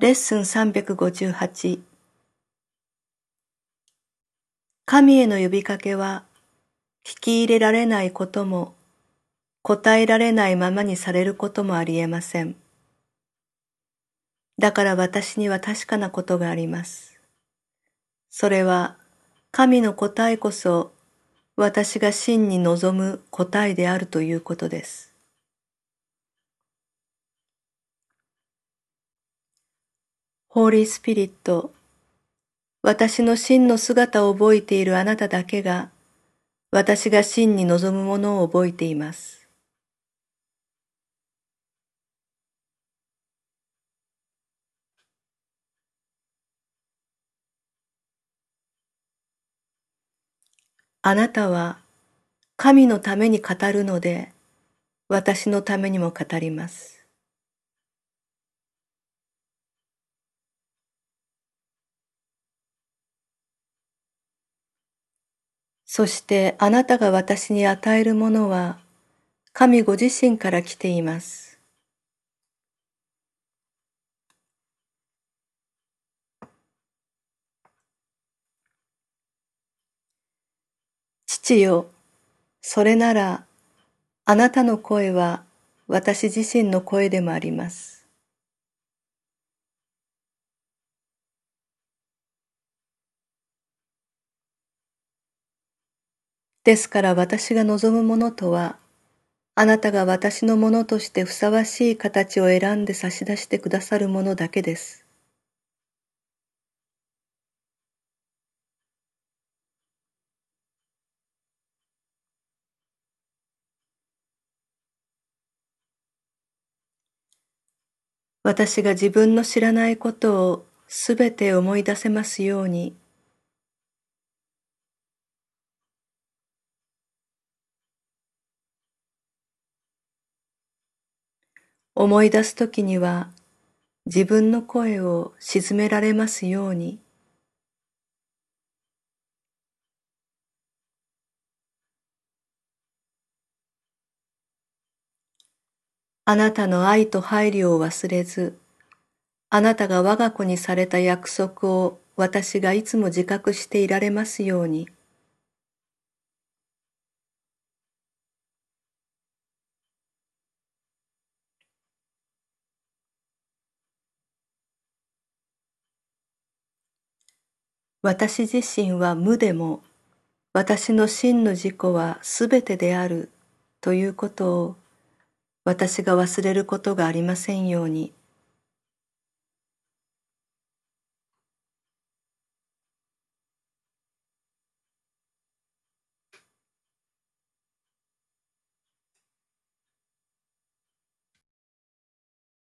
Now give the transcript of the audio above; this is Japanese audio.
レッスン358神への呼びかけは聞き入れられないことも答えられないままにされることもありえません。だから私には確かなことがあります。それは神の答えこそ私が真に望む答えであるということです。ホーリースピリット、私の真の姿を覚えているあなただけが、私が真に望むものを覚えています。あなたは神のために語るので、私のためにも語ります。そしてあなたが私に与えるものは神ご自身から来ています。父よ、それならあなたの声は私自身の声でもあります。ですから私が望むものとは、あなたが私のものとしてふさわしい形を選んで差し出してくださるものだけです。私が自分の知らないことをすべて思い出せますように、思い出すときには自分の声を沈められますように。あなたの愛と配慮を忘れず、あなたが我が子にされた約束を私がいつも自覚していられますように。私自身は無でも私の真の自己は全てであるということを私が忘れることがありませんように。